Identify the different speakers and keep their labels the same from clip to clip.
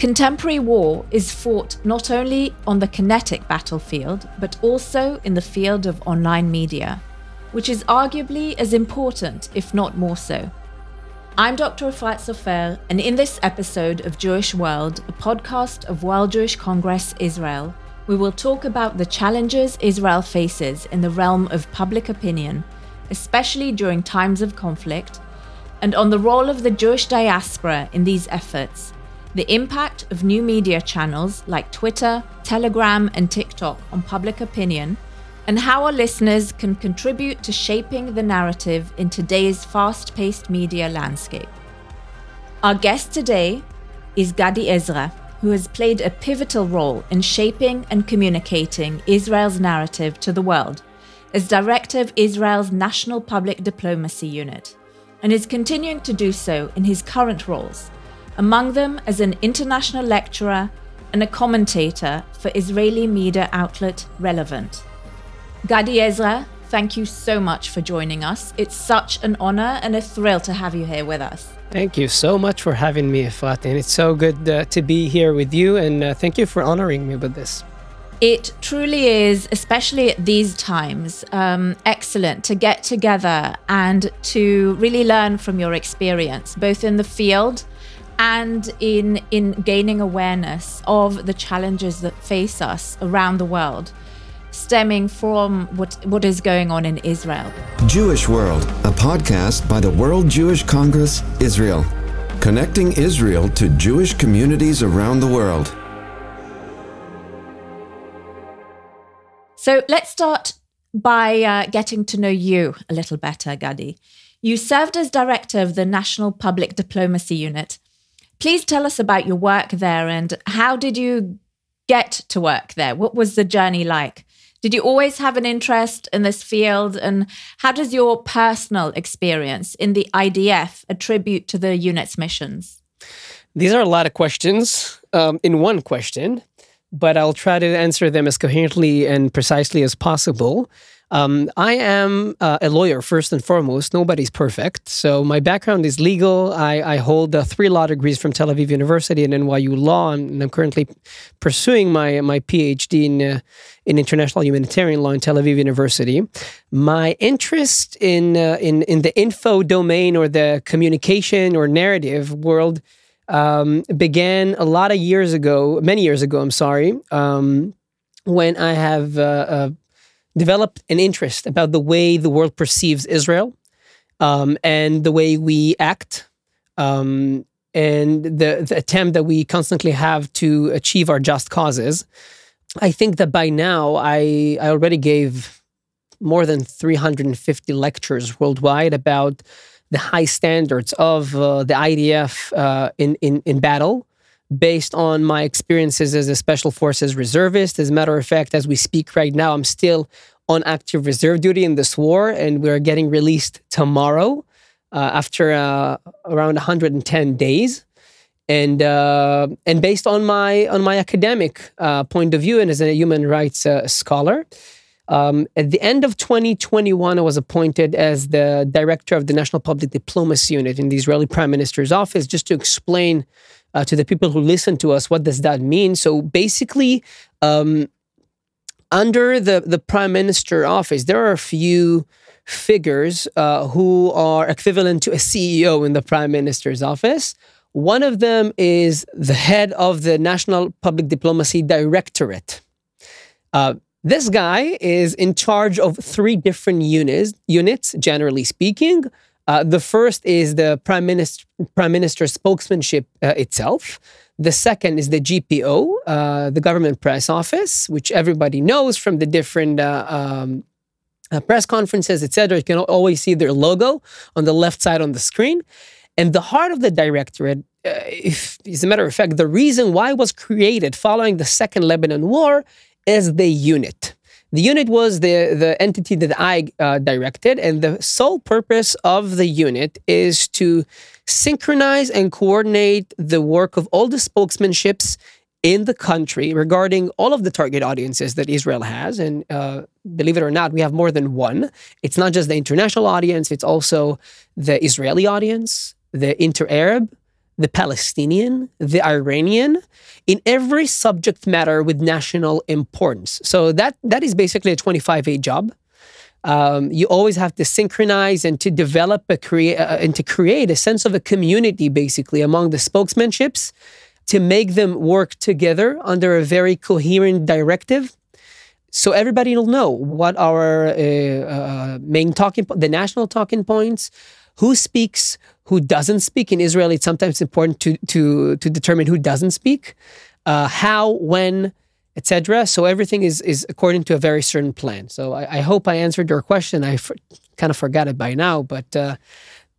Speaker 1: Contemporary war is fought not only on the kinetic battlefield, but also in the field of online media, which is arguably as important, if not more so. I'm Dr. Efrat Sofer, and in this episode of Jewish World, a podcast of World Jewish Congress Israel, we will talk about the challenges Israel faces in the realm of public opinion, especially during times of conflict, and on the role of the Jewish diaspora in these efforts the impact of new media channels like Twitter, Telegram, and TikTok on public opinion, and how our listeners can contribute to shaping the narrative in today's fast paced media landscape. Our guest today is Gadi Ezra, who has played a pivotal role in shaping and communicating Israel's narrative to the world as director of Israel's National Public Diplomacy Unit, and is continuing to do so in his current roles among them as an international lecturer and a commentator for Israeli media outlet Relevant. Gadi Ezra, thank you so much for joining us. It's such an honor and a thrill to have you here with us.
Speaker 2: Thank you so much for having me, Efrat, and it's so good uh, to be here with you, and uh, thank you for honoring me with this.
Speaker 1: It truly is, especially at these times, um, excellent to get together and to really learn from your experience, both in the field and in in gaining awareness of the challenges that face us around the world stemming from what what is going on in Israel.
Speaker 3: Jewish World, a podcast by the World Jewish Congress Israel, connecting Israel to Jewish communities around the world.
Speaker 1: So let's start by uh, getting to know you a little better, Gadi. You served as director of the National Public Diplomacy Unit Please tell us about your work there and how did you get to work there? What was the journey like? Did you always have an interest in this field? And how does your personal experience in the IDF attribute to the unit's missions?
Speaker 2: These are a lot of questions um, in one question, but I'll try to answer them as coherently and precisely as possible. Um, I am uh, a lawyer first and foremost. Nobody's perfect. So my background is legal. I, I hold uh, three law degrees from Tel Aviv University and NYU Law, and I'm currently pursuing my my PhD in uh, in international humanitarian law in Tel Aviv University. My interest in uh, in in the info domain or the communication or narrative world um, began a lot of years ago, many years ago. I'm sorry. Um, when I have uh, uh, developed an interest about the way the world perceives Israel um, and the way we act um, and the, the, attempt that we constantly have to achieve our just causes. I think that by now I, I already gave more than 350 lectures worldwide about the high standards of uh, the IDF uh, in, in, in battle based on my experiences as a special forces reservist. As a matter of fact, as we speak right now, I'm still on active reserve duty in this war, and we're getting released tomorrow uh, after uh, around 110 days. And uh, and based on my on my academic uh, point of view and as a human rights uh, scholar, um, at the end of 2021, I was appointed as the director of the National Public Diplomacy Unit in the Israeli Prime Minister's office, just to explain uh, to the people who listen to us what does that mean. So basically, um, under the, the prime minister office, there are a few figures uh, who are equivalent to a CEO in the prime minister's office. One of them is the head of the National Public Diplomacy Directorate. Uh, this guy is in charge of three different units, units generally speaking. Uh, the first is the prime minister, prime minister's spokesmanship uh, itself. The second is the GPO, uh, the government press office, which everybody knows from the different uh, um, uh, press conferences, etc. You can always see their logo on the left side on the screen. And the heart of the directorate, if, as a matter of fact, the reason why it was created following the Second Lebanon War is the unit. The unit was the, the entity that I uh, directed, and the sole purpose of the unit is to synchronize and coordinate the work of all the spokesmanships in the country regarding all of the target audiences that Israel has. And uh, believe it or not, we have more than one. It's not just the international audience, it's also the Israeli audience, the inter Arab, the Palestinian, the Iranian, in every subject matter with national importance. So that that is basically a 25A job. Um, you always have to synchronize and to develop a create uh, and to create a sense of a community basically among the spokesmanships to make them work together under a very coherent directive so everybody will know what our uh, uh, main talking the national talking points who speaks who doesn't speak in israel it's sometimes important to to to determine who doesn't speak uh, how when etc. So everything is is according to a very certain plan. So I, I hope I answered your question. I kind of forgot it by now, but uh,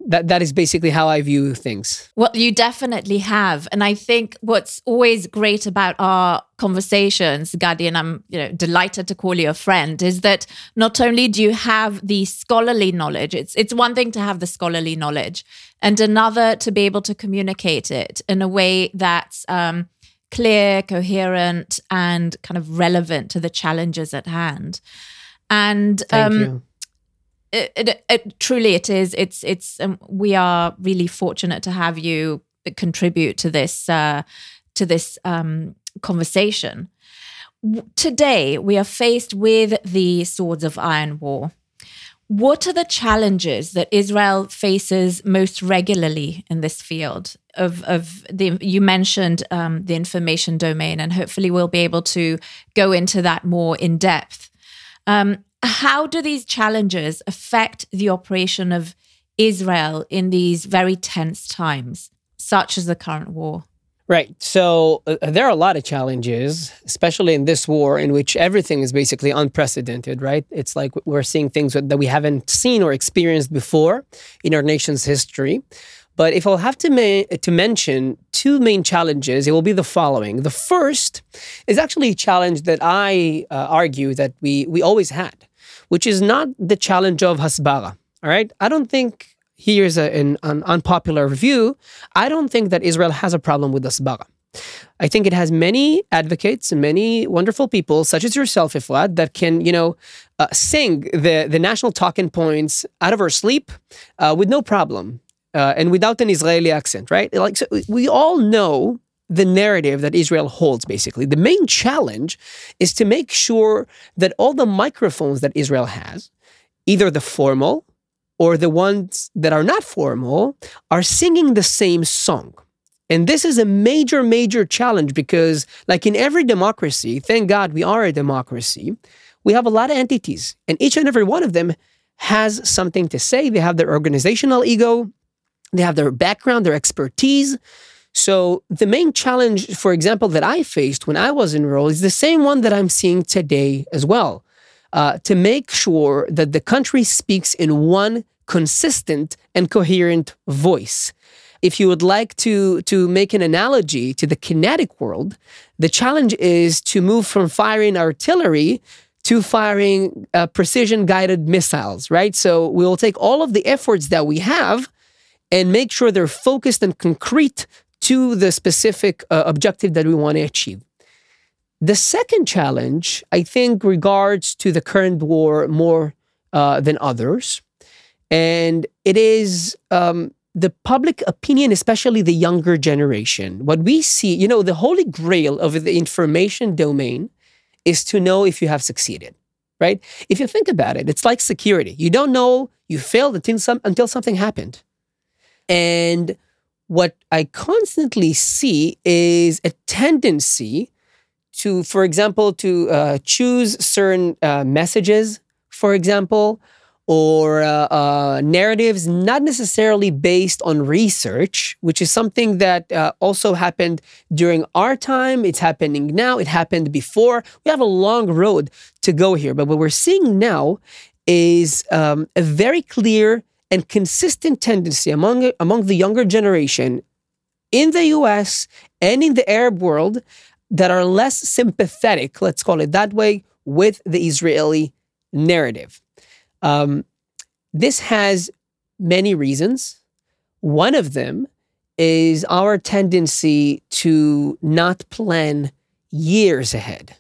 Speaker 2: that that is basically how I view things.
Speaker 1: Well, you definitely have, and I think what's always great about our conversations, Gadi, and I'm you know delighted to call you a friend, is that not only do you have the scholarly knowledge, it's it's one thing to have the scholarly knowledge, and another to be able to communicate it in a way that's um, clear, coherent, and kind of relevant to the challenges at hand. And um, it, it, it, truly, it is. It's it's. Um, we are really fortunate to have you contribute to this uh, to this um, conversation. Today, we are faced with the Swords of Iron War. What are the challenges that Israel faces most regularly in this field? Of, of the you mentioned um, the information domain, and hopefully we'll be able to go into that more in depth. Um, how do these challenges affect the operation of Israel in these very tense times, such as the current war?
Speaker 2: Right. So uh, there are a lot of challenges, especially in this war, in which everything is basically unprecedented, right? It's like we're seeing things that we haven't seen or experienced before in our nation's history. But if I'll have to, ma- to mention two main challenges, it will be the following. The first is actually a challenge that I uh, argue that we, we always had, which is not the challenge of Hasbara. All right. I don't think here's a, an, an, unpopular view. I don't think that Israel has a problem with Hasbara. I think it has many advocates and many wonderful people, such as yourself, Efrat, that can, you know, uh, sing the, the national talking points out of our sleep uh, with no problem uh, and without an Israeli accent, right? Like so we all know the narrative that Israel holds, basically. The main challenge is to make sure that all the microphones that Israel has, either the formal or the ones that are not formal are singing the same song. And this is a major, major challenge because, like in every democracy, thank God we are a democracy, we have a lot of entities, and each and every one of them has something to say. They have their organizational ego, they have their background, their expertise. So, the main challenge, for example, that I faced when I was enrolled is the same one that I'm seeing today as well. Uh, to make sure that the country speaks in one consistent and coherent voice. If you would like to, to make an analogy to the kinetic world, the challenge is to move from firing artillery to firing uh, precision guided missiles, right? So we will take all of the efforts that we have and make sure they're focused and concrete to the specific uh, objective that we want to achieve. The second challenge, I think, regards to the current war more uh, than others. And it is um, the public opinion, especially the younger generation. What we see, you know, the holy grail of the information domain is to know if you have succeeded, right? If you think about it, it's like security. You don't know you failed until, some, until something happened. And what I constantly see is a tendency to, for example, to uh, choose certain uh, messages, for example, or uh, uh, narratives not necessarily based on research, which is something that uh, also happened during our time. It's happening now. It happened before. We have a long road to go here. But what we're seeing now is um, a very clear and consistent tendency among, among the younger generation in the US and in the Arab world that are less sympathetic, let's call it that way, with the Israeli narrative. Um, this has many reasons. One of them is our tendency to not plan years ahead.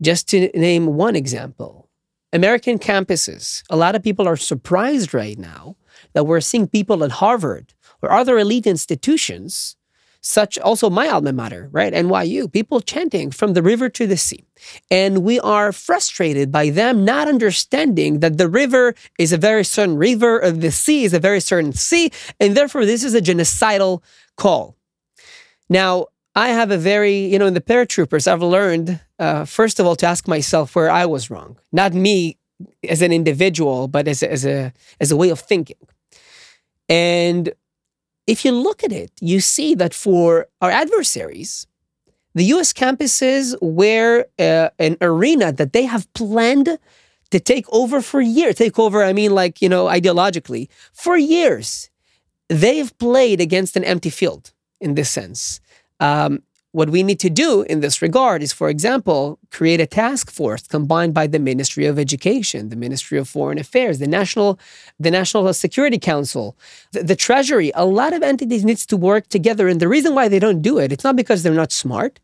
Speaker 2: Just to name one example, American campuses. A lot of people are surprised right now that we're seeing people at Harvard or other elite institutions, such also my alma mater, right? NYU, people chanting from the river to the sea. And we are frustrated by them not understanding that the river is a very certain river, or the sea is a very certain sea, and therefore this is a genocidal call. Now, I have a very, you know, in the paratroopers, I've learned, uh, first of all, to ask myself where I was wrong. Not me as an individual, but as a, as a, as a way of thinking. And if you look at it, you see that for our adversaries, the US campuses were uh, an arena that they have planned to take over for years. Take over, I mean, like, you know, ideologically, for years. They've played against an empty field in this sense. Um, what we need to do in this regard is, for example, create a task force combined by the Ministry of Education, the Ministry of Foreign Affairs, the National, the National Security Council, the, the Treasury. A lot of entities needs to work together, and the reason why they don't do it, it's not because they're not smart.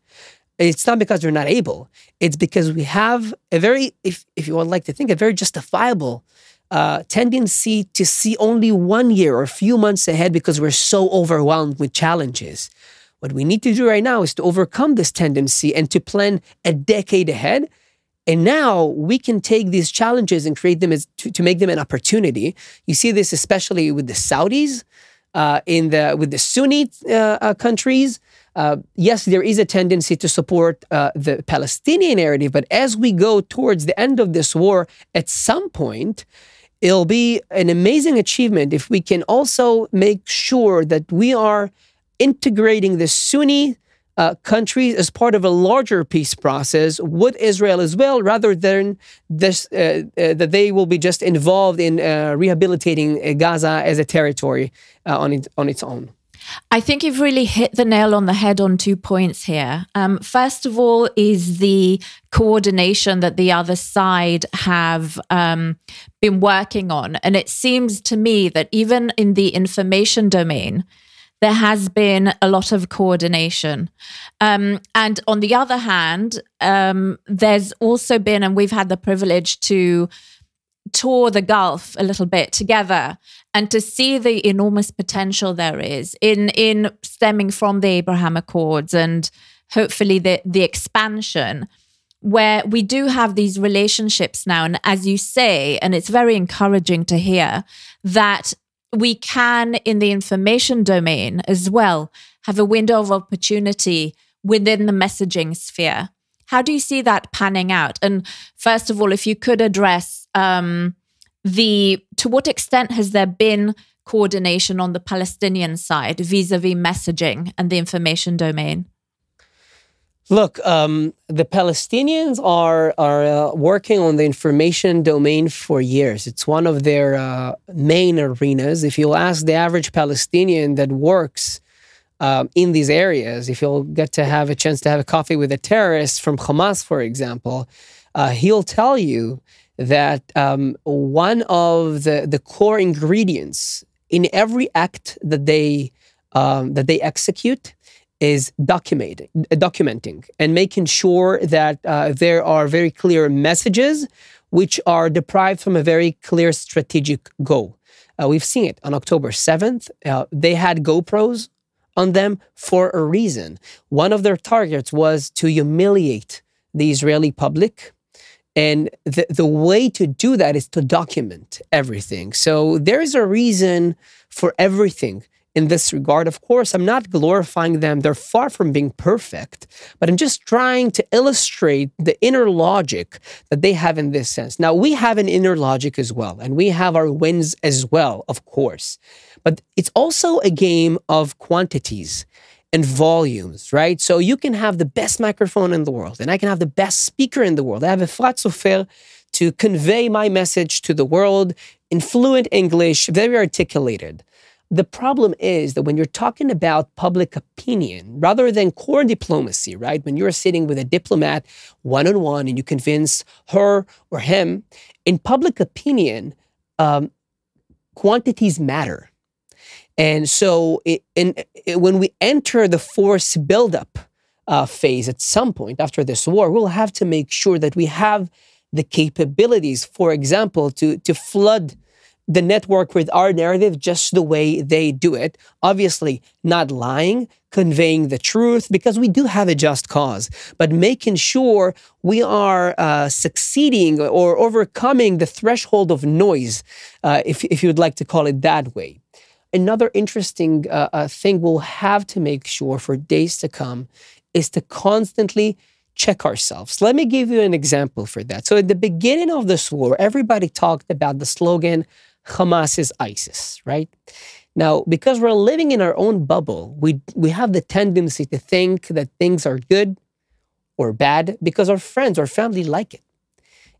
Speaker 2: It's not because they're not able. It's because we have a very, if, if you would like to think, a very justifiable uh, tendency to see only one year or a few months ahead because we're so overwhelmed with challenges. What we need to do right now is to overcome this tendency and to plan a decade ahead. And now we can take these challenges and create them as to, to make them an opportunity. You see this especially with the Saudis, uh, in the with the Sunni uh, uh, countries. Uh, yes, there is a tendency to support uh, the Palestinian narrative, but as we go towards the end of this war, at some point, it'll be an amazing achievement if we can also make sure that we are integrating the Sunni uh, countries as part of a larger peace process with Israel as well, rather than this, uh, uh, that they will be just involved in uh, rehabilitating uh, Gaza as a territory uh, on, it, on its own.
Speaker 1: I think you've really hit the nail on the head on two points here. Um, first of all, is the coordination that the other side have um, been working on. And it seems to me that even in the information domain, there has been a lot of coordination. Um, and on the other hand, um, there's also been, and we've had the privilege to tour the Gulf a little bit together and to see the enormous potential there is in in stemming from the Abraham Accords and hopefully the the expansion where we do have these relationships now and as you say and it's very encouraging to hear that we can, in the information domain as well, have a window of opportunity within the messaging sphere. How do you see that panning out? And first of all, if you could address um, the to what extent has there been coordination on the Palestinian side vis a vis messaging and the information domain?
Speaker 2: Look, um, the Palestinians are are uh, working on the information domain for years. It's one of their uh, main arenas. If you ask the average Palestinian that works um, in these areas, if you'll get to have a chance to have a coffee with a terrorist from Hamas, for example, uh, he'll tell you that um, one of the the core ingredients in every act that they um, that they execute is documenting, documenting and making sure that uh, there are very clear messages which are deprived from a very clear strategic goal. Uh, we've seen it on October 7th. Uh, they had GoPros on them for a reason. One of their targets was to humiliate the Israeli public. And the, the way to do that is to document everything. So there's a reason for everything in this regard. Of course, I'm not glorifying them. They're far from being perfect, but I'm just trying to illustrate the inner logic that they have in this sense. Now, we have an inner logic as well, and we have our wins as well, of course. But it's also a game of quantities and volumes, right? So you can have the best microphone in the world, and I can have the best speaker in the world. I have a Sofer to convey my message to the world in fluent English, very articulated. The problem is that when you're talking about public opinion, rather than core diplomacy, right? When you're sitting with a diplomat one on one and you convince her or him, in public opinion, um, quantities matter. And so, it, in, it, when we enter the force buildup uh, phase at some point after this war, we'll have to make sure that we have the capabilities, for example, to, to flood the network with our narrative just the way they do it. Obviously, not lying, conveying the truth, because we do have a just cause, but making sure we are uh, succeeding or overcoming the threshold of noise, uh, if, if you would like to call it that way. Another interesting uh, uh thing we'll have to make sure for days to come is to constantly check ourselves. Let me give you an example for that. So, at the beginning of this war, everybody talked about the slogan, Hamas is ISIS, right? Now, because we're living in our own bubble, we, we have the tendency to think that things are good or bad because our friends or family like it.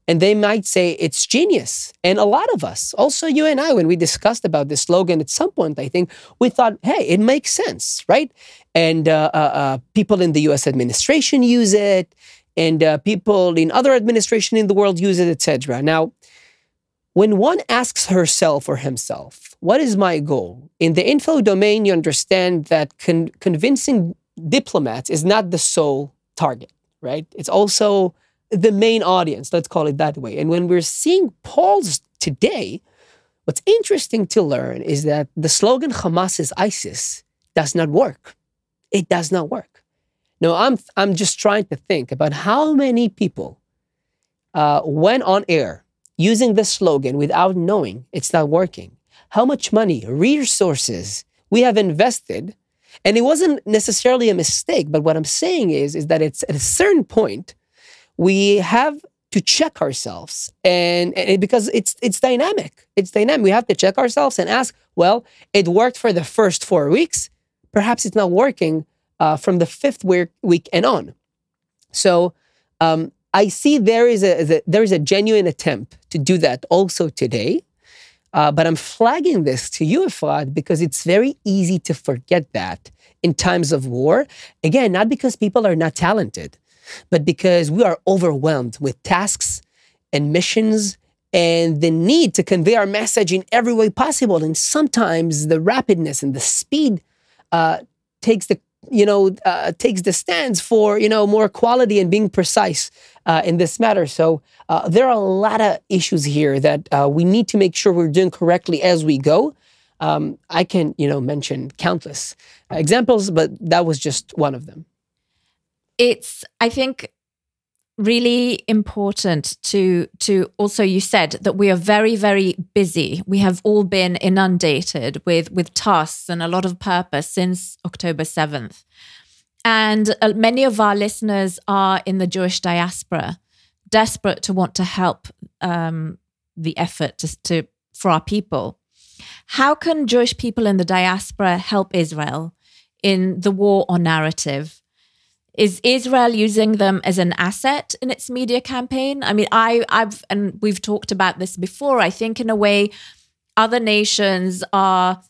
Speaker 2: And they might say it's genius. And a lot of us, also you and I, when we discussed about this slogan at some point, I think we thought, hey, it makes sense, right? And uh, uh, uh, people in the US administration use it, and uh, people in other administration in the world use it, etc. Now, when one asks herself or himself, what is my goal? In the info domain, you understand that con- convincing diplomats is not the sole target, right? It's also the main audience, let's call it that way. And when we're seeing polls today, what's interesting to learn is that the slogan Hamas is ISIS does not work. It does not work. No, I'm, I'm just trying to think about how many people uh, went on air using the slogan without knowing it's not working. How much money, resources we have invested. And it wasn't necessarily a mistake, but what I'm saying is, is that it's at a certain point, we have to check ourselves and, and, because it's it's dynamic it's dynamic we have to check ourselves and ask well it worked for the first four weeks perhaps it's not working uh, from the fifth week, week and on so um, I see there is a there is a genuine attempt to do that also today, uh, but I'm flagging this to you, Efrat, because it's very easy to forget that in times of war. Again, not because people are not talented, but because we are overwhelmed with tasks and missions and the need to convey our message in every way possible. And sometimes the rapidness and the speed uh, takes the you know, uh, takes the stands for, you know, more quality and being precise uh, in this matter. So uh, there are a lot of issues here that uh, we need to make sure we're doing correctly as we go. Um, I can, you know, mention countless examples, but that was just one of them.
Speaker 1: It's, I think, really important to to also you said that we are very very busy. We have all been inundated with with tasks and a lot of purpose since october 7th and uh, many of our listeners are in the jewish diaspora desperate to want to help um, the effort to, to for our people. How can jewish people in the diaspora help israel in the war on narrative is Israel using them as an asset in its media campaign? I mean, I, I've, and we've talked about this before. I think, in a way, other nations are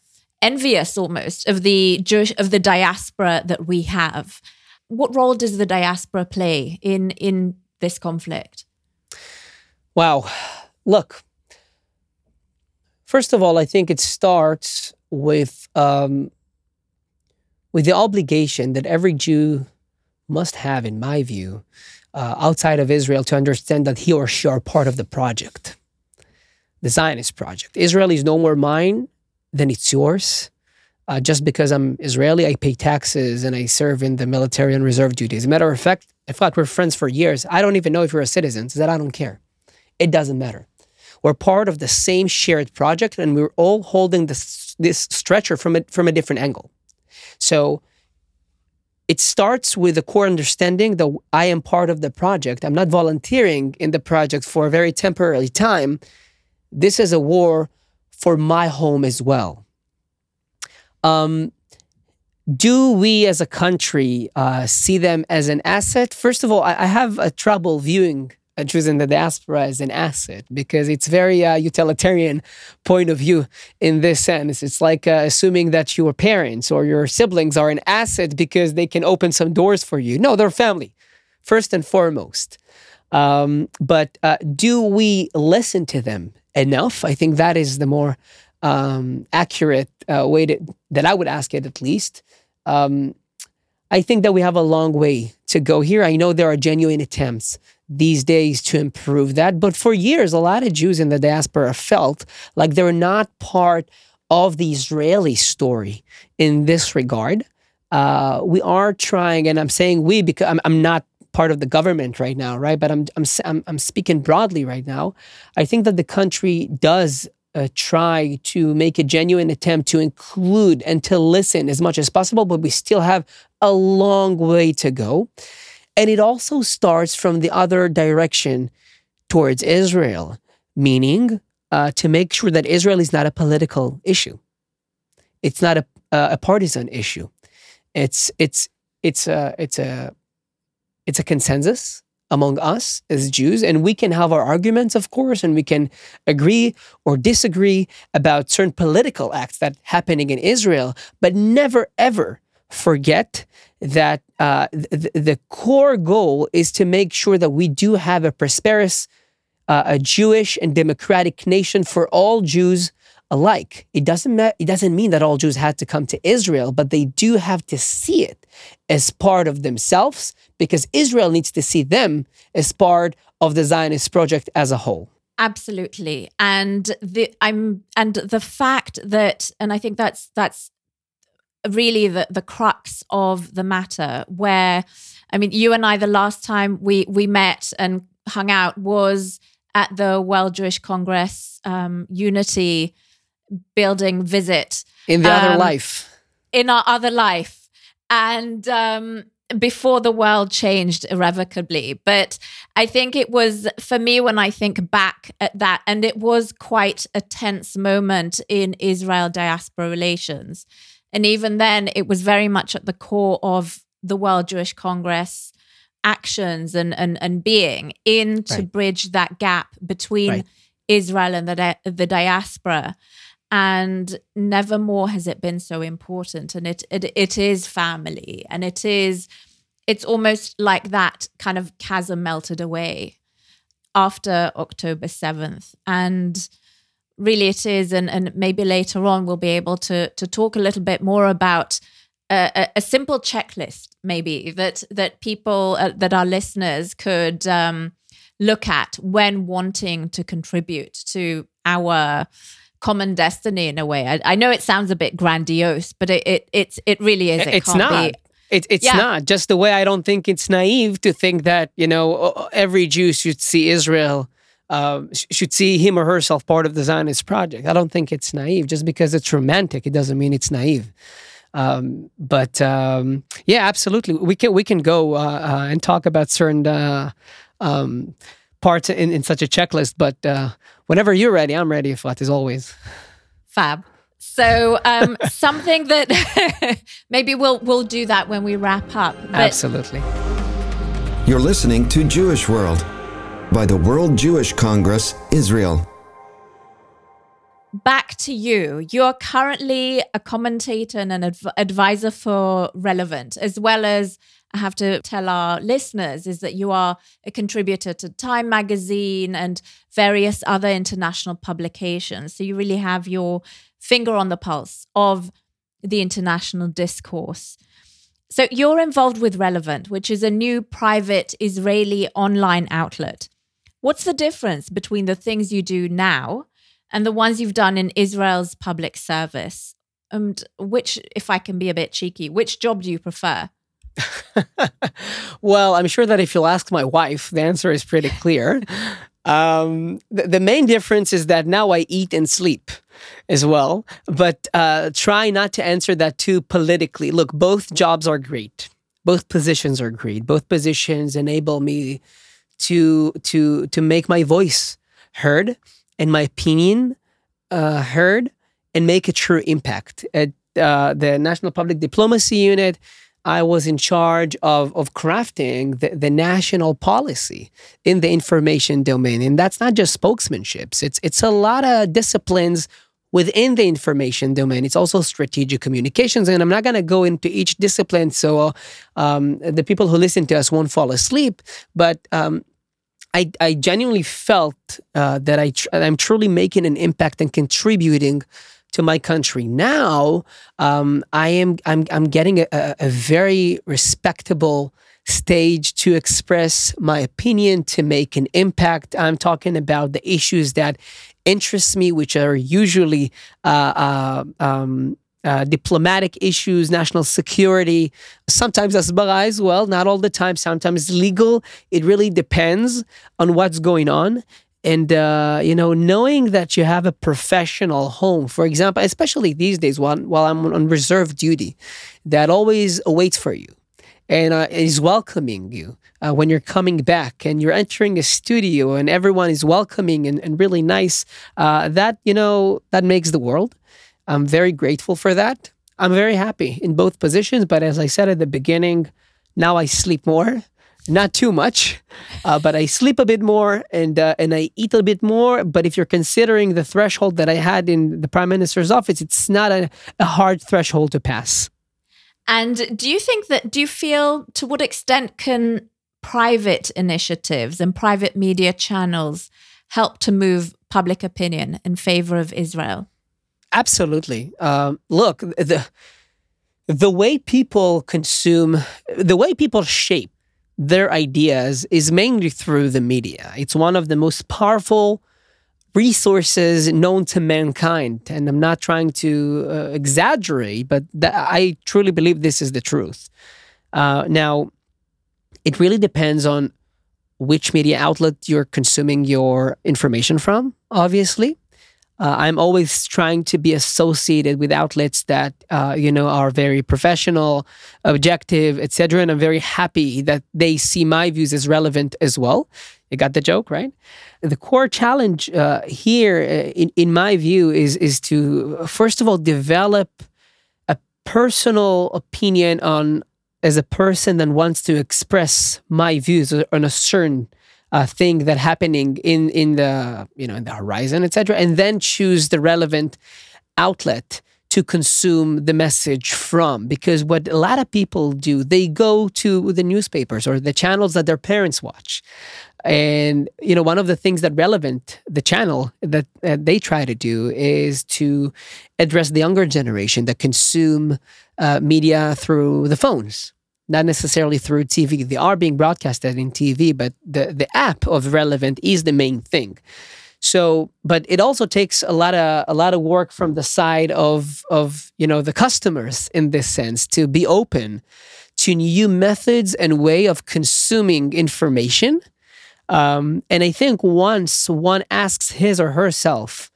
Speaker 1: envious almost of the Jewish, of the diaspora that we have. What role does the diaspora play in in this conflict?
Speaker 2: Wow, look. First of all, I think it starts with um, with the obligation that every Jew must have, in my view, uh, outside of Israel to understand that he or she are part of the project, the Zionist project. Israel is no more mine than it's yours. Uh, just because I'm Israeli, I pay taxes and I serve in the military and reserve duties. As a matter of fact, in fact, we're friends for years. I don't even know if you're a citizen, so that I don't care. It doesn't matter. We're part of the same shared project, and we're all holding this this stretcher from a, from a different angle. So it starts with a core understanding that I am part of the project. I'm not volunteering in the project for a very temporary time. This is a war for my home as well. Um, do we as a country uh, see them as an asset? First of all, I, I have a trouble viewing choosing the diaspora as an asset because it's very uh, utilitarian point of view in this sense. It's like uh, assuming that your parents or your siblings are an asset because they can open some doors for you. No, they're family, first and foremost. Um, but uh, do we listen to them enough? I think that is the more um, accurate uh, way to, that I would ask it, at least. Um, I think that we have a long way to go here. I know there are genuine attempts these days to improve that. But for years, a lot of Jews in the diaspora felt like they're not part of the Israeli story in this regard. Uh, we are trying, and I'm saying we because I'm, I'm not part of the government right now, right? But I'm, I'm, I'm, speaking broadly right now. I think that the country does uh, try to make a genuine attempt to include and to listen as much as possible, but we still have a long way to go. And it also starts from the other direction towards Israel, meaning uh, to make sure that Israel is not a political issue. It's not a, uh, a partisan issue. It's it's it's a it's a it's a consensus among us as Jews, and we can have our arguments, of course, and we can agree or disagree about certain political acts that happening in Israel, but never ever forget that uh, the, the core goal is to make sure that we do have a prosperous, uh, a Jewish and democratic nation for all Jews alike. It doesn't ma- it doesn't mean that all Jews had to come to Israel, but they do have to see it as part of themselves because Israel needs to see them as part of the Zionist project as a whole.
Speaker 1: Absolutely. And the I'm and the fact that and I think that's that's really the the crux of the matter where I mean you and I the last time we we met and hung out was at the World Jewish Congress um, Unity building visit.
Speaker 2: In the um, other life.
Speaker 1: in our other life. And um, before the world changed irrevocably. But i think it was for me when i think back at that and it was quite a tense moment in israel diaspora relations and even then it was very much at the core of the world jewish congress actions and and, and being in to right. bridge that gap between right. israel and the, di- the diaspora and never more has it been so important and it, it it is family and it is it's almost like that kind of chasm melted away after October 7th and really it is and and maybe later on we'll be able to to talk a little bit more about a, a simple checklist maybe that that people uh, that our listeners could um, look at when wanting to contribute to our common destiny in a way. I, I, know it sounds a bit grandiose, but it, it it's it really is.
Speaker 2: It it's not. Be. It, it's yeah. not just the way I don't think it's naive to think that you know every Jew should see Israel uh, should see him or herself part of the Zionist project. I don't think it's naive just because it's romantic. It doesn't mean it's naive. Um, but um, yeah, absolutely, we can we can go uh, uh, and talk about certain uh, um, parts in, in such a checklist. But uh, whenever you're ready, I'm ready, Efrat, as always.
Speaker 1: Fab. So um, something that maybe we'll we'll do that when we wrap up.
Speaker 2: Absolutely.
Speaker 3: You're listening to Jewish World by the World Jewish Congress, Israel.
Speaker 1: Back to you. You're currently a commentator and an adv- advisor for Relevant, as well as I have to tell our listeners is that you are a contributor to Time Magazine and various other international publications. So you really have your finger on the pulse of the international discourse. So you're involved with Relevant, which is a new private Israeli online outlet. What's the difference between the things you do now and the ones you've done in Israel's public service? And which, if I can be a bit cheeky, which job do you prefer?
Speaker 2: well, I'm sure that if you'll ask my wife, the answer is pretty clear. Um, the, the, main difference is that now I eat and sleep as well, but uh, try not to answer that too politically. Look, both jobs are great. Both positions are great. Both positions enable me to to to make my voice heard and my opinion uh, heard and make a true impact. At uh, the National Public Diplomacy Unit, I was in charge of, of crafting the, the national policy in the information domain. And that's not just spokesmanships, it's, it's a lot of disciplines within the information domain. It's also strategic communications. And I'm not going to go into each discipline so um, the people who listen to us won't fall asleep. But um, I, I genuinely felt uh, that I tr- I'm truly making an impact and contributing to my country. Now, um, I am I'm I'm getting a, a very respectable stage to express my opinion, to make an impact. I'm talking about the issues that interest me, which are usually uh, uh, um, uh, diplomatic issues, national security, sometimes Hasbara as well, not all the time, sometimes legal. It really depends on what's going on. And, uh, you know, knowing that you have a professional home, for example, especially these days while, while I'm on reserve duty, that always awaits for you and uh, is welcoming you uh, when you're coming back and you're entering a studio and everyone is welcoming and, and really nice, uh, that, you know, that makes the world. I'm very grateful for that. I'm very happy in both positions. But as I said at the beginning, now I sleep more. Not too much, uh, but I sleep a bit more and uh, and I eat a bit more. But if you're considering the threshold that I had in the prime minister's office, it's not a, a hard threshold to pass.
Speaker 1: And do you think that, do you feel to what extent can private initiatives and private media channels help to move public opinion in favor of Israel?
Speaker 2: Absolutely. Um, look, the the way people consume, the way people shape their ideas is mainly through the media. It's one of the most powerful resources known to mankind, and I'm not trying to uh, exaggerate, but th- I truly believe this is the truth. Uh, now, it really depends on which media outlet you're consuming your information from. Obviously, uh, I'm always trying to be associated with outlets that uh, you know are very professional, objective, etc. And I'm very happy that they see my views as relevant as well. You got the joke, right? The core challenge uh, here, uh, in in my view, is is to first of all develop a personal opinion on as a person that wants to express my views on a certain uh, thing that happening in in the you know in the horizon, etc., and then choose the relevant outlet to consume the message from because what a lot of people do they go to the newspapers or the channels that their parents watch and you know one of the things that relevant the channel that, that they try to do is to address the younger generation that consume uh, media through the phones not necessarily through TV. They are being broadcasted in TV, but the, the app of Relevant is the main thing. So, but it also takes a lot of a lot of work from the side of of you know the customers in this sense to be open to new methods and way of consuming information. Um, and I think once one asks his or herself,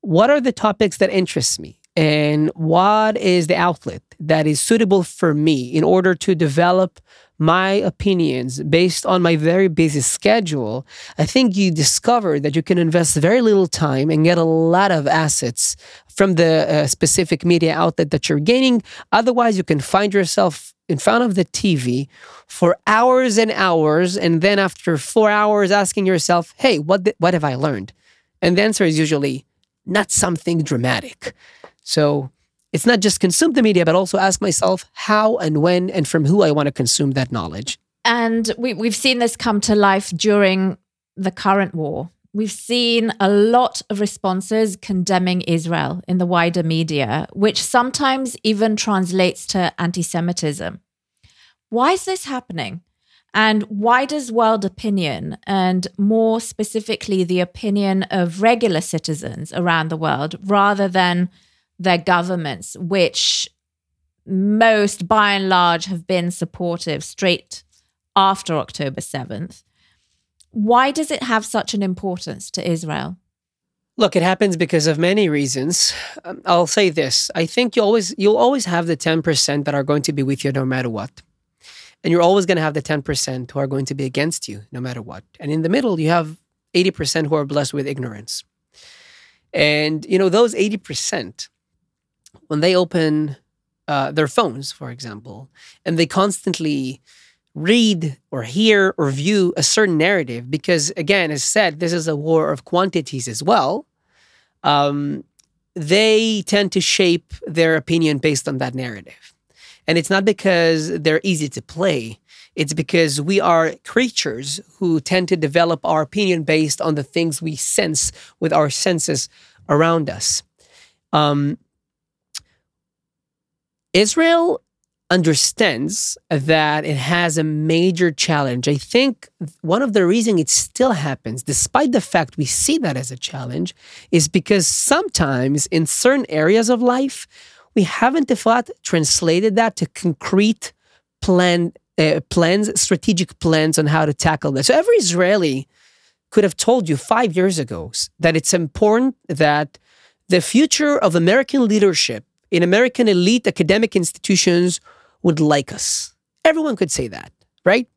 Speaker 2: what are the topics that interest me? and what is the outlet that is suitable for me in order to develop my opinions based on my very busy schedule, I think you discover that you can invest very little time and get a lot of assets from the uh, specific media outlet that you're gaining. Otherwise, you can find yourself in front of the TV for hours and hours, and then after four hours, asking yourself, "Hey, what th- what have I learned?" And the answer is usually not something dramatic. So it's not just consume the media, but also ask myself how and when and from who I want to consume that knowledge.
Speaker 1: And we, we've seen this come to life during the current war. We've seen a lot of responses condemning Israel in the wider media, which sometimes even translates to anti Semitism. Why is this happening? And why does world opinion, and more specifically, the opinion of regular citizens around the world, rather than their governments, which most by and large have been supportive straight after October 7th. Why does it have such an importance to Israel?
Speaker 2: Look, it happens because of many reasons. Um, I'll say this: I think you always you'll always have the ten percent that are going to be with you no matter what, and you're always going to have the ten percent who are going to be against you no matter what. And in the middle, you have eighty percent who are blessed with ignorance. And you know those eighty percent when they open uh, their phones, for example, and they constantly read or hear or view a certain narrative, because again, as said, this is a war of quantities as well. Um, they tend to shape their opinion based on that narrative. And it's not because they're easy to play. It's because we are creatures who tend to develop our opinion based on the things we sense with our senses around us. Um, Israel understands that it has a major challenge. I think one of the reasons it still happens, despite the fact we see that as a challenge, is because sometimes in certain areas of life, we haven't Efrat translated that to concrete plan uh, plans, strategic plans on how to tackle this. So every Israeli could have told you five years ago that it's important that the future of American leadership in American elite academic institutions would like us. Everyone could say that, right?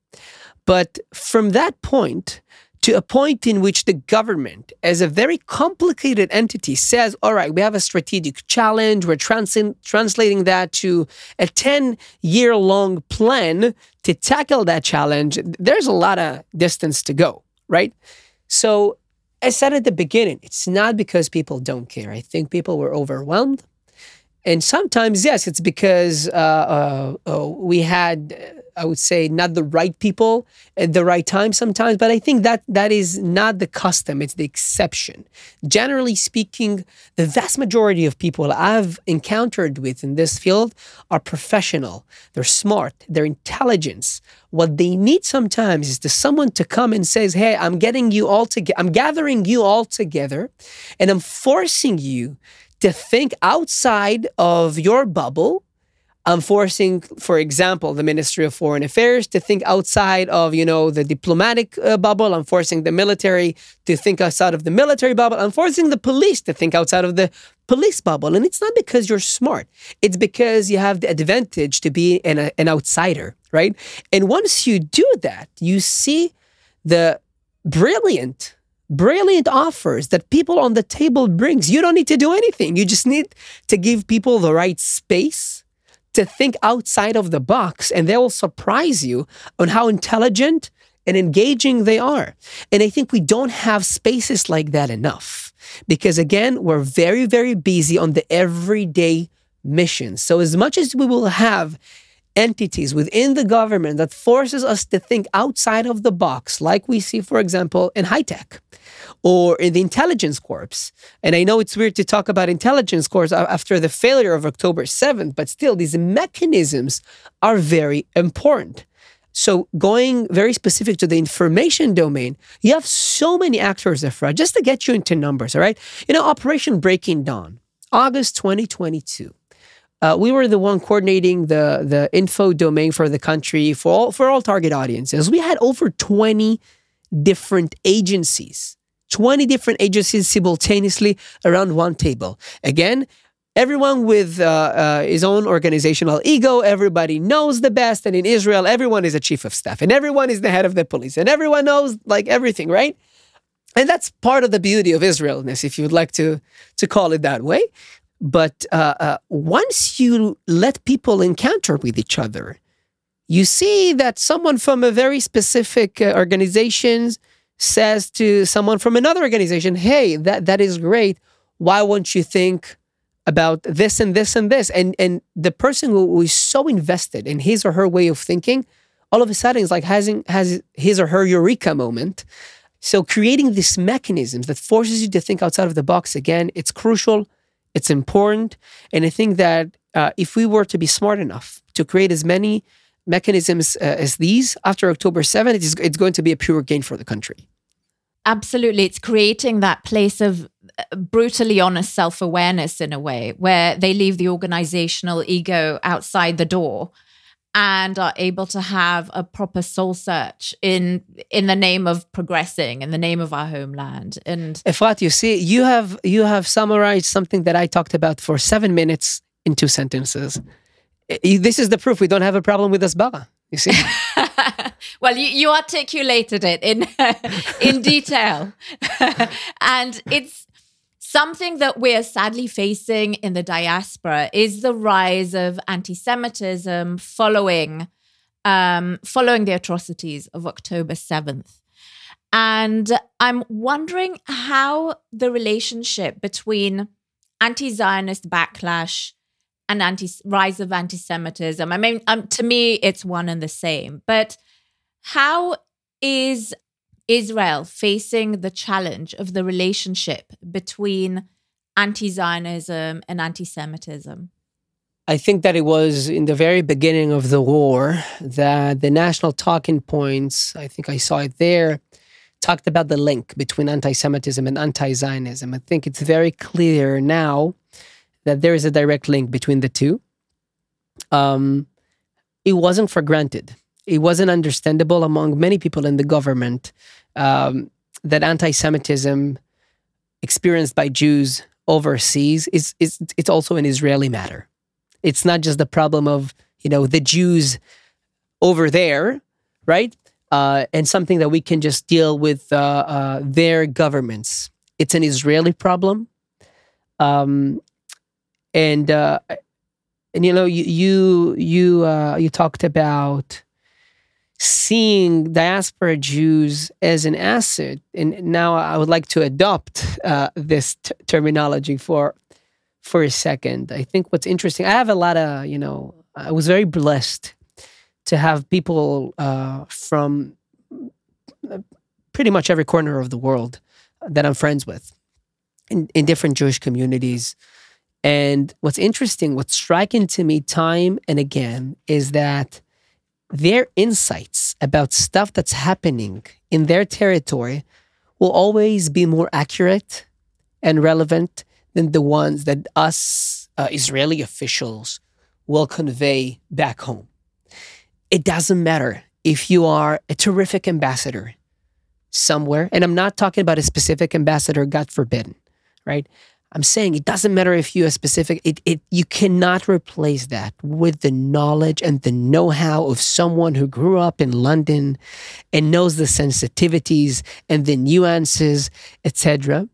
Speaker 2: But from that point to a point in which the government, as a very complicated entity, says, all right, we have a strategic challenge, we're trans- translating that to a 10 year long plan to tackle that challenge, there's a lot of distance to go, right? So, I said at the beginning, it's not because people don't care. I think people were overwhelmed. And sometimes, yes, it's because uh, uh, uh, we had, I would say, not the right people at the right time sometimes. But I think that that is not the custom; it's the exception. Generally speaking, the vast majority of people I've encountered with in this field are professional. They're smart. They're intelligent. What they need sometimes is to someone to come and says, "Hey, I'm getting you all together. I'm gathering you all together, and I'm forcing you." To think outside of your bubble. I'm forcing, for example, the Ministry of Foreign Affairs to think outside of, you know, the diplomatic uh, bubble. I'm forcing the military to think outside of the military bubble. I'm forcing the police to think outside of the police bubble. And it's not because you're smart. It's because you have the advantage to be an, an outsider, right? And once you do that, you see the brilliant brilliant offers that people on the table brings. You don't need to do anything. You just need to give people the right space to think outside of the box and they will surprise you on how intelligent and engaging they are. And I think we don't have spaces like that enough because again, we're very very busy on the everyday mission. So as much as we will have entities within the government that forces us to think outside of the box, like we see, for example, in high tech or in the intelligence corps. And I know it's weird to talk about intelligence corps after the failure of October 7th, but still, these mechanisms are very important. So, going very specific to the information domain, you have so many actors, Efrat, just to get you into numbers, all right? You know, Operation Breaking Dawn, August 2022 uh, we were the one coordinating the the info domain for the country for all for all target audiences. We had over 20 different agencies, 20 different agencies simultaneously around one table. Again, everyone with uh, uh, his own organizational ego, everybody knows the best. And in Israel, everyone is a chief of staff and everyone is the head of the police and everyone knows like everything, right? And that's part of the beauty of Israelness, if you would like to, to call it that way. But uh, uh, once you let people encounter with each other, you see that someone from a very specific uh, organization says to someone from another organization, "Hey, that that is great. Why won't you think about this and this and this?" And and the person who is so invested in his or her way of thinking, all of a sudden is like having has his or her eureka moment. So creating these mechanisms that forces you to think outside of the box again, it's crucial it's important. And I think that uh, if we were to be smart enough to create as many mechanisms uh, as these after October 7th, it is, it's going to be a pure gain for the country.
Speaker 1: Absolutely. It's creating that place of uh, brutally honest self awareness in a way where they leave the organizational ego outside the door and are able to have a proper soul search in in the name of progressing in the name of our homeland. And
Speaker 2: Efrat you see you have you have summarized something that I talked about for 7 minutes in two sentences. This is the proof we don't have a problem with Hasbara you see?
Speaker 1: Well you, you articulated it in in detail. And it's Something that we're sadly facing in the diaspora is the rise of anti-Semitism following um, following the atrocities of October 7th. And I'm wondering how the relationship between anti Zionist backlash and anti rise of anti Semitism, I mean, um, to me, it's one and the same. But how is Israel facing the challenge of the relationship between anti Zionism and anti Semitism?
Speaker 2: I think that it was in the very beginning of the war that the national talking points, I think I saw it there, talked about the link between anti Semitism and anti Zionism. I think it's very clear now that there is a direct link between the two. Um, it wasn't for granted. It wasn't understandable among many people in the government um, that anti-Semitism experienced by Jews overseas is, is it's also an Israeli matter. It's not just the problem of you know the Jews over there, right? Uh, and something that we can just deal with uh, uh, their governments. It's an Israeli problem, um, and uh, and you know you you you uh, you talked about seeing diaspora Jews as an asset, and now I would like to adopt uh, this t- terminology for for a second. I think what's interesting. I have a lot of you know. I was very blessed to have people uh, from pretty much every corner of the world that I'm friends with in, in different Jewish communities and what's interesting, what's striking to me time and again is that their insights about stuff that's happening in their territory will always be more accurate and relevant than the ones that us uh, Israeli officials will convey back home. It doesn't matter if you are a terrific ambassador somewhere, and I'm not talking about a specific ambassador, God forbid, right? I'm saying it doesn't matter if you are specific. It, it you cannot replace that with the knowledge and the know-how of someone who grew up in London and knows the sensitivities and the nuances, etc.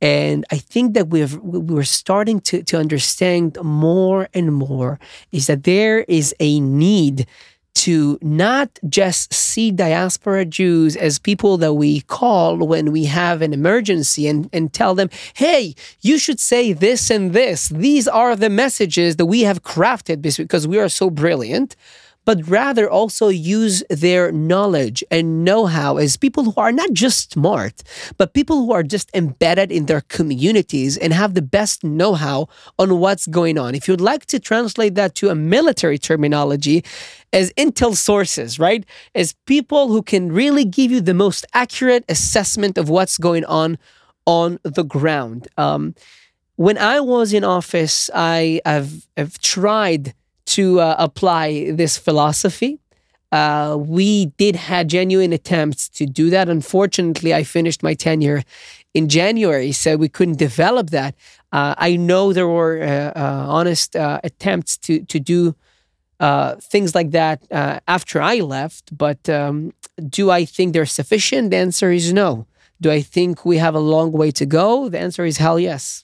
Speaker 2: And I think that we've we're starting to to understand more and more is that there is a need to not just see diaspora Jews as people that we call when we have an emergency and, and tell them, hey, you should say this and this. These are the messages that we have crafted because we are so brilliant but rather also use their knowledge and know how as people who are not just smart, but people who are just embedded in their communities and have the best know how on what's going on. If you'd like to translate that to a military terminology, as intel sources, right? As people who can really give you the most accurate assessment of what's going on on the ground. Um, when I was in office, I have, tried to uh, apply this philosophy. Uh, we did have genuine attempts to do that. Unfortunately, I finished my tenure in January, so we couldn't develop that. Uh, I know there were uh, uh, honest uh, attempts to to do things like that after I left, but um, do I think they're sufficient? The answer is no. Do I think we have a long way to go? The answer is hell yes.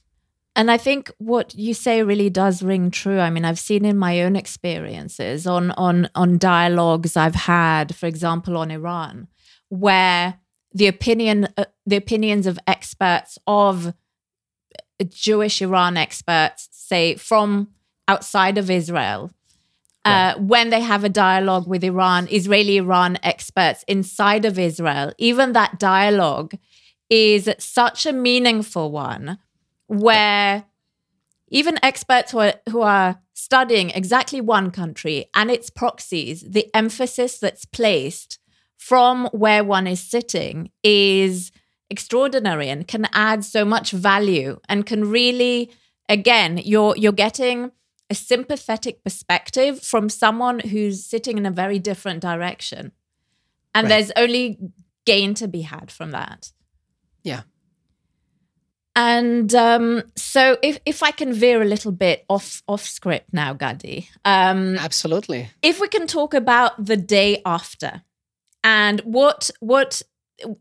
Speaker 1: And I think what you say really does ring true. I mean, I've seen in my own experiences on on on dialogues I've had, for example, on Iran, where the opinion uh, the opinions of experts of Jewish Iran experts, say from outside of Israel, uh, right. uh, when they have a dialogue with Iran, Israeli Iran experts inside of Israel, even that dialogue is such a meaningful one where even experts who are, who are studying exactly one country and its proxies, the emphasis that's placed from where one is sitting is extraordinary and can add so much value and can really again you're you're getting a sympathetic perspective from someone who's sitting in a very different direction. And right. there's only gain to be had from that.
Speaker 2: Yeah
Speaker 1: and um, so, if, if I can veer a little bit off off script now, Gadi. Um,
Speaker 2: Absolutely.
Speaker 1: If we can talk about the day after, and what what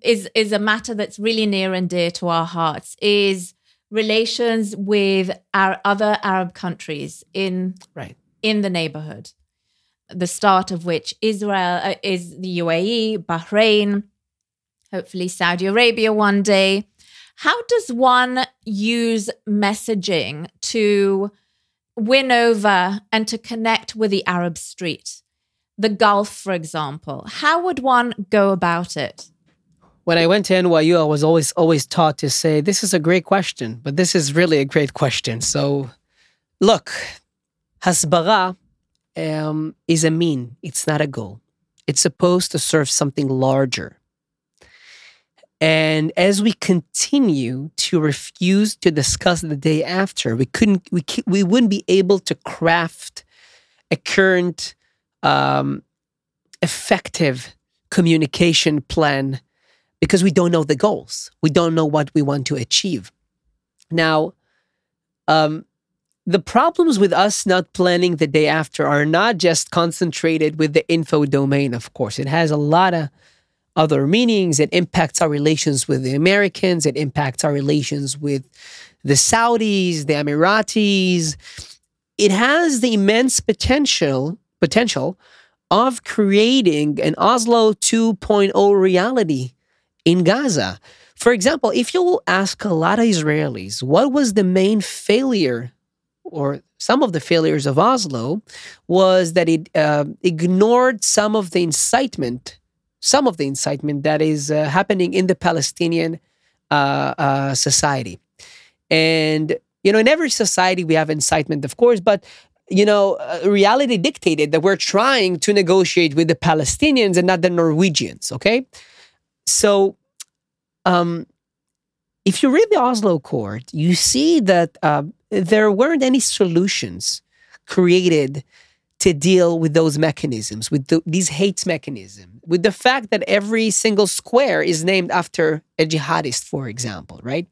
Speaker 1: is is a matter that's really near and dear to our hearts is relations with our other Arab countries in
Speaker 2: right
Speaker 1: in the neighborhood. The start of which Israel uh, is the UAE, Bahrain, hopefully Saudi Arabia one day. How does one use messaging to win over and to connect with the Arab street? The Gulf, for example. How would one go about it?
Speaker 2: When I went to NYU, I was always always taught to say, "This is a great question, but this is really a great question." So, look, Hasbara um, is a mean, it's not a goal. It's supposed to serve something larger. And as we continue to refuse to discuss the day after, we couldn't, we, we wouldn't be able to craft a current, um, effective communication plan because we don't know the goals. We don't know what we want to achieve. Now, um, the problems with us not planning the day after are not just concentrated with the info domain, of course. It has a lot of other meanings. It impacts our relations with the Americans, it impacts our relations with the Saudis, the Emiratis. It has the immense potential potential of creating an Oslo 2.0 reality in Gaza. For example, if you ask a lot of Israelis what was the main failure or some of the failures of Oslo was that it uh, ignored some of the incitement, some of the incitement that is uh, happening in the Palestinian uh, uh society. And, you know, in every society we have incitement, of course, but you know, uh, reality dictated that we're trying to negotiate with the Palestinians and not the Norwegians. Okay, so um, if you read the Oslo Accord, you see that uh, there weren't any solutions created to deal with those mechanisms, with the, these hate mechanism, with the fact that every single square is named after a jihadist, for example, right?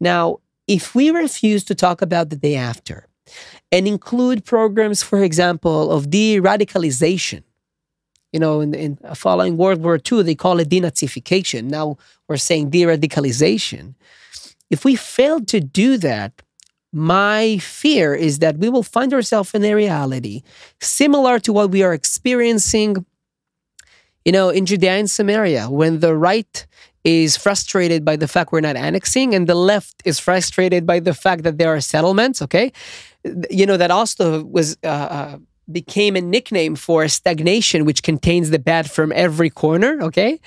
Speaker 2: Now, if we refuse to talk about the day after and include programs, for example, of de-radicalization, you know, in, in following World War II, they call it denazification. Now we're saying de-radicalization. If we fail to do that, my fear is that we will find ourselves in a reality similar to what we are experiencing, you know, in Judea and Samaria, when the right is frustrated by the fact we're not annexing, and the left is frustrated by the fact that there are settlements. Okay, you know that also was. Uh, uh, became a nickname for stagnation, which contains the bad from every corner. Okay.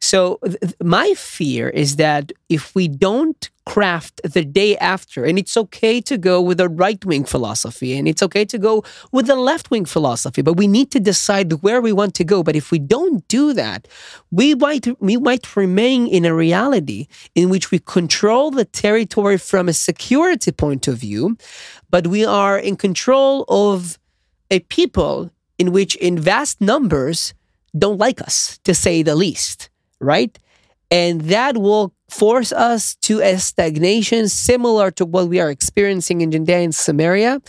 Speaker 2: So th- my fear is that if we don't craft the day after, and it's okay to go with a right wing philosophy, and it's okay to go with a left wing philosophy, but we need to decide where we want to go. But if we don't do that, we might we might remain in a reality in which we control the territory from a security point of view, but we are in control of a people in which in vast numbers don't like us, to say the least right? And that will force us to a stagnation similar to what we are experiencing in Judea and Samaria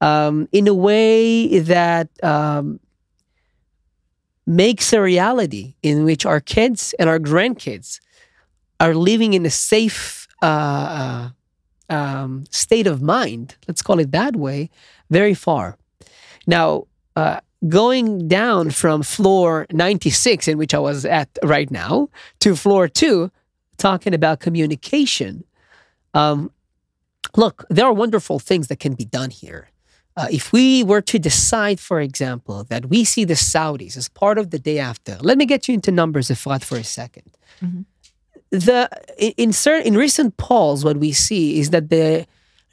Speaker 2: um, in a way that um, makes a reality in which our kids and our grandkids are living in a safe uh, uh, um, state of mind, let's call it that way, very far. Now, uh, going down from floor 96, in which I was at right now, to floor two, talking about communication. Um, look, there are wonderful things that can be done here. Uh, if we were to decide, for example, that we see the Saudis as part of the day after, let me get you into numbers, Efrat, for a 2nd mm-hmm. The in certain in recent polls, what we see is that the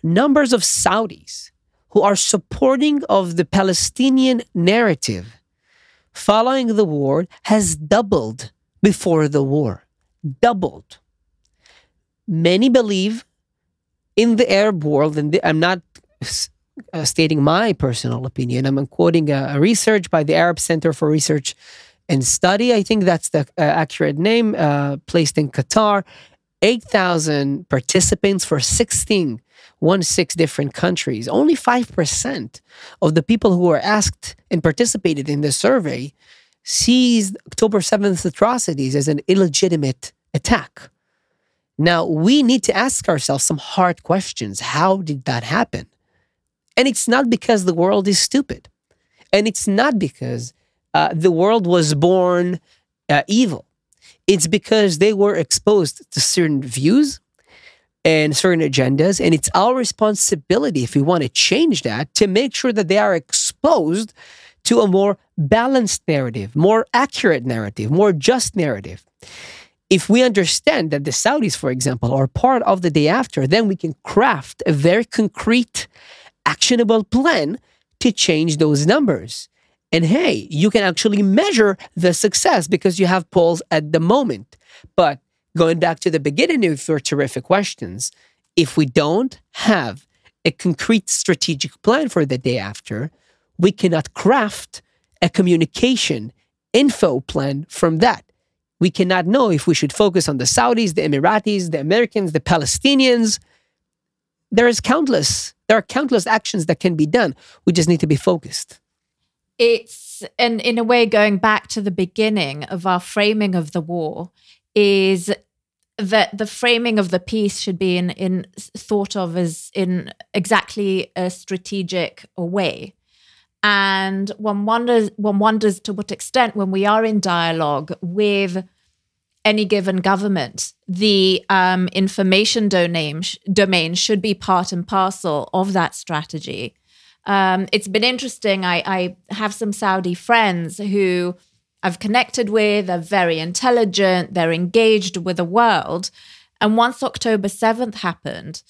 Speaker 2: numbers of Saudis who are supporting of the Palestinian narrative following the war has doubled before the war. Doubled. Many believe in the Arab world, and I'm not uh, stating my personal opinion. I'm quoting a, a, research by the Arab Center for Research and Study. I think that's the uh, accurate name, uh, placed in Qatar. 8,000 participants for 16 one six different countries. Only 5% of the people who were asked and participated in the survey sees October 7th atrocities as an illegitimate attack. Now, we need to ask ourselves some hard questions. How did that happen? And it's not because the world is stupid. And it's not because uh, the world was born uh, evil. It's because they were exposed to certain views, and certain agendas. And it's our responsibility, if we want to change that, to make sure that they are exposed to a more balanced narrative, more accurate narrative, more just narrative. If we understand that the Saudis, for example, are part of the day after, then we can craft a very concrete, actionable plan to change those numbers. And hey, you can actually measure the success because you have polls at the moment. But going back to the beginning of your terrific questions, if we don't have a concrete strategic plan for the day after, we cannot craft a communication info plan from that. We cannot know if we should focus on the Saudis, the Emiratis, the Americans, the Palestinians. There is countless, there are countless actions that can be done. We just need to be focused.
Speaker 1: It's and in a way going back to the beginning of our framing of the war is that the framing of the piece should be in, in thought of as in exactly a strategic way. And one wonders one wonders to what extent when we are in dialogue with any given government, the um, information domain, domain should be part and parcel of that strategy. Um, it's been interesting. I, I have some Saudi friends who I've connected with, they're very intelligent, they're engaged with the world. And once October 7th happened,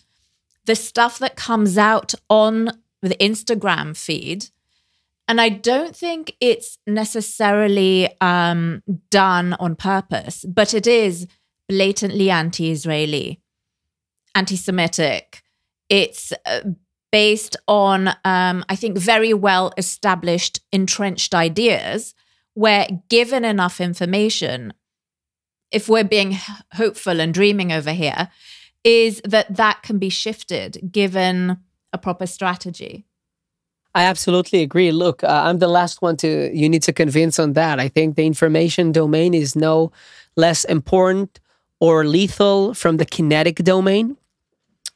Speaker 1: the stuff that comes out on the Instagram feed, and I don't think it's necessarily um, done on purpose, but it is blatantly anti Israeli, anti Semitic. It's uh, based on, um, I think, very well established, entrenched ideas where given enough information, if we're being hopeful and dreaming over here, is that that can be shifted given a proper strategy.
Speaker 2: I absolutely agree. Look, uh, I'm the last one to you need to convince on that. I think the information domain is no less important or lethal from the kinetic domain.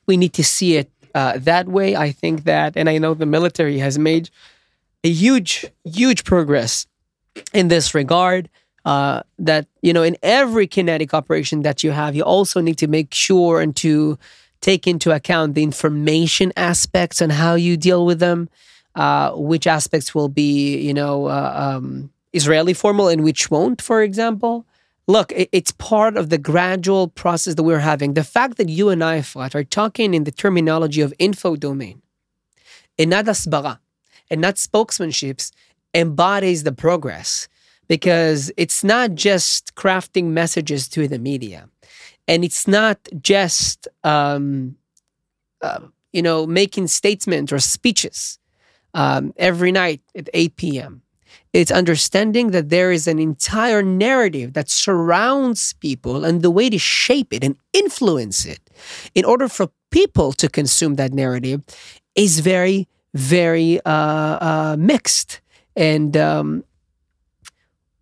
Speaker 2: We need to see it uh, that way. I think that, and I know the military has made a huge, huge progress in this regard. Uh, that you know, in every kinetic operation that you have, you also need to make sure and to take into account the information aspects and how you deal with them. Uh, which aspects will be, you know, uh, um, Israeli formal and which won't, for example. Look, it, it's part of the gradual process that we're having. The fact that you and I, Fat, are talking in the terminology of info domain and not Hasbara and not spokesmanships embodies the progress because it's not just crafting messages to the media. And it's not just um, uh, you know making statements or speeches um, every night at 8 p.m it's understanding that there is an entire narrative that surrounds people and the way to shape it and influence it in order for people to consume that narrative is very very uh, uh, mixed and um,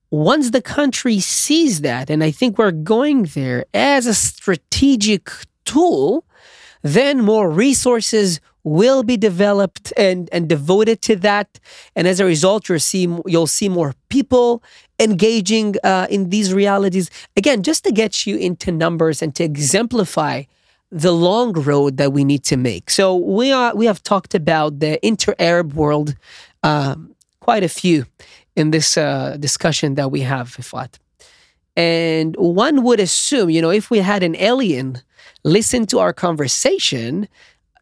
Speaker 2: once the country sees that, and I think we're going there as a strategic tool, then more resources will be developed and, and devoted to that. And as a result, you'll see, you'll see more people engaging uh, in these realities. Again, just to get you into numbers and to exemplify the long road that we need to make. So we are we have talked about the inter-Arab world um, quite a few in this uh, discussion that we have, Efrat. And one would assume, you know, if we had an alien listen to our conversation,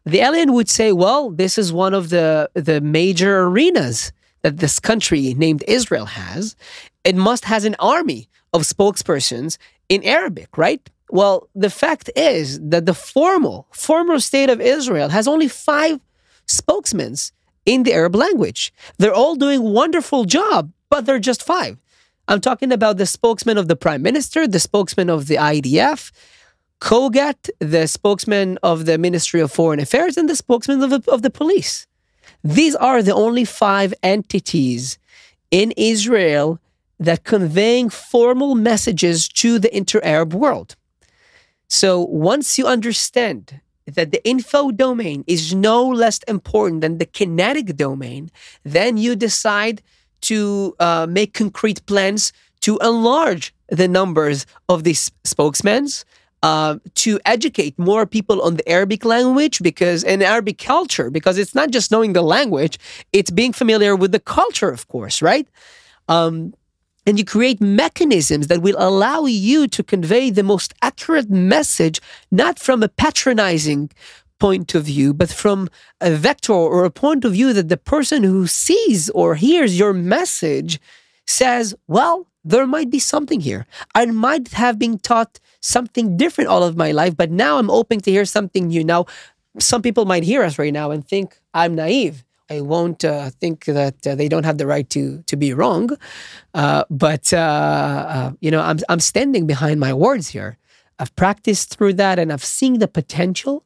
Speaker 2: the alien would say, well, this is one of the, the major arenas that this country named Israel has. It must has an army of spokespersons in Arabic, right? Well, the fact is that the formal, former state of Israel has only five spokesmen in the Arab language. They're all doing wonderful job, but they're just five. I'm talking about the spokesman of the prime minister, the spokesman of the IDF, COGAT, the spokesman of the Ministry of Foreign Affairs, and the spokesman of the, of the police. These are the only five entities in Israel that conveying formal messages to the inter-Arab world. So once you understand that the info domain is no less important than the kinetic domain, then you decide to uh, make concrete plans to enlarge the numbers of these spokesmen, uh, to educate more people on the Arabic language because and Arabic culture because it's not just knowing the language, it's being familiar with the culture, of course, right? Um, and you create mechanisms that will allow you to convey the most accurate message, not from a patronizing point of view, but from a vector or a point of view that the person who sees or hears your message says, well, there might be something here. I might have been taught something different all of my life, but now I'm open to hear something new. Now, some people might hear us right now and think I'm naive. I won't uh, think that uh, they don't have the right to to be wrong, uh, but uh, uh, you know I'm I'm standing behind my words here. I've practiced through that, and I've seen the potential.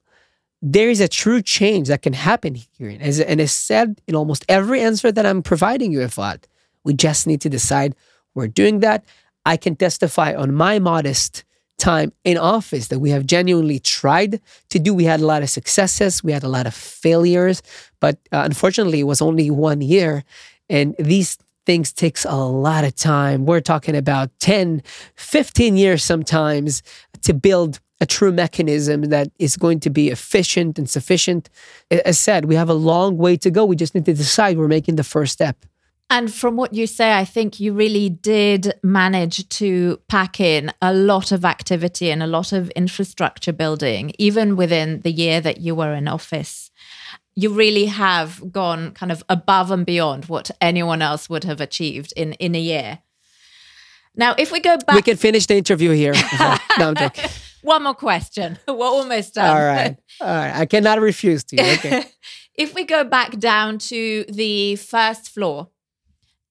Speaker 2: There is a true change that can happen here, and as, and as said in almost every answer that I'm providing you, Efrat, we just need to decide we're doing that. I can testify on my modest time in office that we have genuinely tried to do. We had a lot of successes, we had a lot of failures, but uh, unfortunately, it was only one year. And these things takes a lot of time. We're talking about 10, 15 years sometimes to build a true mechanism that is going to be efficient and sufficient. As said, we have a long way to go. We just need to decide we're making the first step.
Speaker 1: And from what you say, I think you really did manage to pack in a lot of activity and a lot of infrastructure building, even within the year that you were in office. You really have gone kind of above and beyond what anyone else would have achieved in, in a year. Now, if we go back,
Speaker 2: we can finish the interview here. no,
Speaker 1: One more question. We're almost done.
Speaker 2: All right. All right. I cannot refuse to you. Okay.
Speaker 1: if we go back down to the first floor,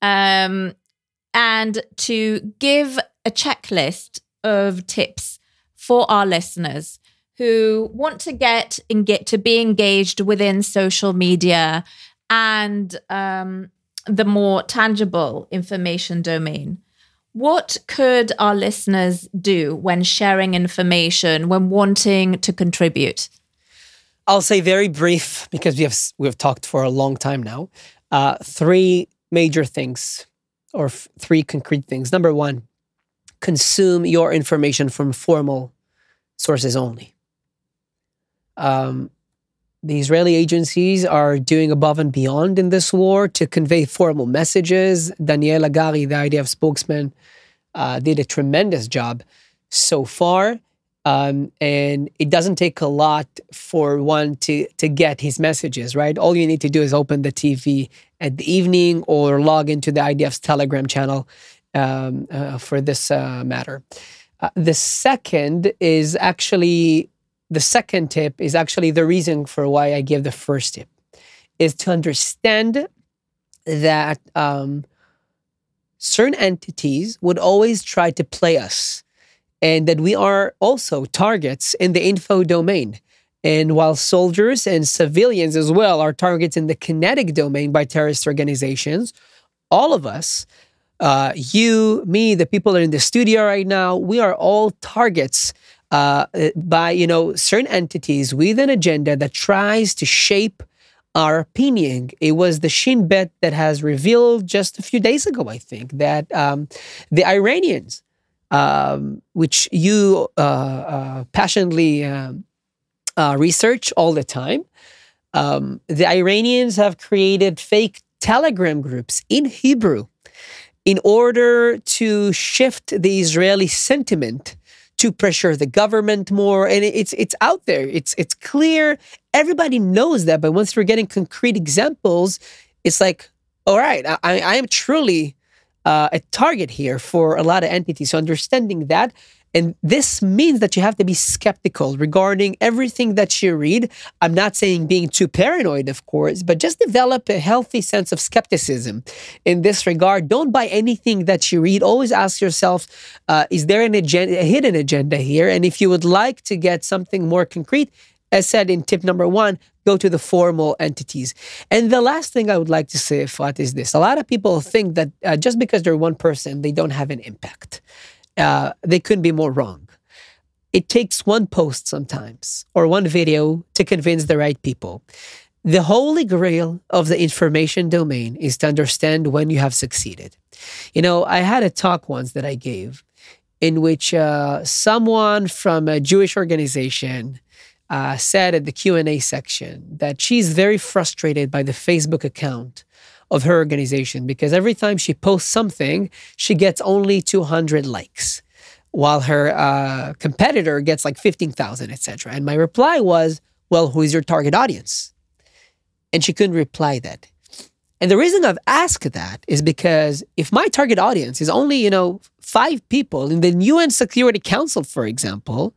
Speaker 1: um, and to give a checklist of tips for our listeners who want to get and get to be engaged within social media and um, the more tangible information domain. What could our listeners do when sharing information, when wanting to contribute?
Speaker 2: I'll say very brief because we have we've talked for a long time now. Uh, three major things or f- three concrete things. Number one, consume your information from formal sources only. Um, the Israeli agencies are doing above and beyond in this war to convey formal messages. Daniel Hagari, the IDF spokesman, uh, did a tremendous job so far. Um, and it doesn't take a lot for one to to get his messages right. All you need to do is open the TV at the evening or log into the IDF's Telegram channel um, uh, for this uh, matter. Uh, the second is actually the second tip is actually the reason for why I give the first tip is to understand that um, certain entities would always try to play us and that we are also targets in the info domain. And while soldiers and civilians as well are targets in the kinetic domain by terrorist organizations, all of us, uh, you, me, the people that are in the studio right now, we are all targets uh, by you know certain entities with an agenda that tries to shape our opinion. It was the Shin Bet that has revealed just a few days ago, I think, that um, the Iranians um, which you uh, uh, passionately um, uh, research all the time. Um, the Iranians have created fake Telegram groups in Hebrew in order to shift the Israeli sentiment to pressure the government more. And it's it's out there. It's it's clear. Everybody knows that. But once we're getting concrete examples, it's like, all right, I, I am truly uh, a target here for a lot of entities. So understanding that. And this means that you have to be skeptical regarding everything that you read. I'm not saying being too paranoid, of course, but just develop a healthy sense of skepticism in this regard. Don't buy anything that you read. Always ask yourself, uh, is there an agenda, a hidden agenda here? And if you would like to get something more concrete, as said in tip number one, go to the formal entities. And the last thing I would like to say, Efrat, is this. A lot of people think that uh, just because they're one person, they don't have an impact. Uh, they couldn't be more wrong. It takes one post sometimes or one video to convince the right people. The holy grail of the information domain is to understand when you have succeeded. You know, I had a talk once that I gave in which uh, someone from a Jewish organization uh, said at the Q&A section that she's very frustrated by the Facebook account of her organization because every time she posts something, she gets only 200 likes while her uh, competitor gets like 15,000, etc. And my reply was, well, who is your target audience? And she couldn't reply that. And the reason I've asked that is because if my target audience is only, you know, five people in the UN Security Council, for example,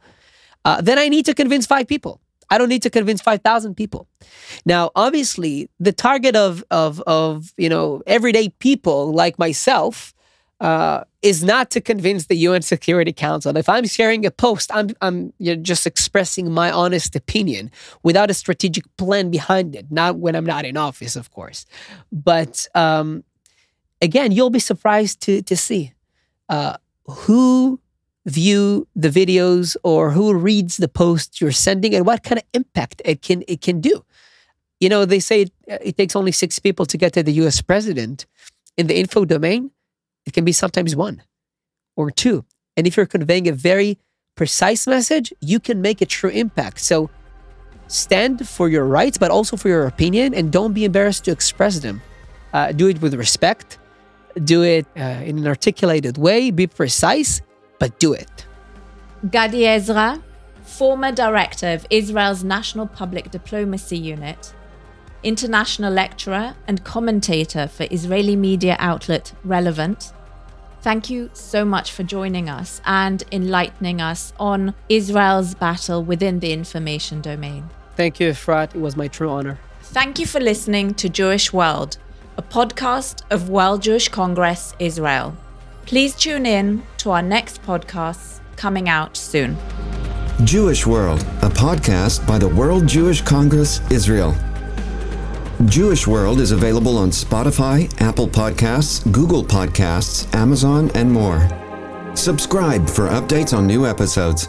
Speaker 2: uh, then I need to convince five people. I don't need to convince 5,000 people. Now, obviously, the target of, of, of, you know, everyday people like myself uh, is not to convince the UN Security Council. If I'm sharing a post, I'm, I'm you know, just expressing my honest opinion without a strategic plan behind it, not when I'm not in office, of course. But um, again, you'll be surprised to, to see uh, who view the videos or who reads the posts you're sending and what kind of impact it can it can do. You know, they say it, it takes only six people to get to the US president. In the info domain, it can be sometimes one or two. And if you're conveying a very precise message, you can make a true impact. So stand for your rights, but also for your opinion, and don't be embarrassed to express them. Uh, do it with respect, do it uh, in an articulated way, be precise, but do it.
Speaker 1: Gadi Ezra, former director of Israel's National Public Diplomacy Unit, international lecturer and commentator for Israeli media outlet Relevant. Thank you so much for joining us and enlightening us on Israel's battle within the information domain.
Speaker 2: Thank you, Efrat. It was my true honor.
Speaker 1: Thank you for listening to Jewish World, a podcast of World Jewish Congress Israel. Please tune in to our next podcast coming out soon.
Speaker 3: Jewish World, a podcast by the World Jewish Congress Israel. Jewish World is available on Spotify, Apple Podcasts, Google Podcasts, Amazon, and more. Subscribe for updates on new episodes.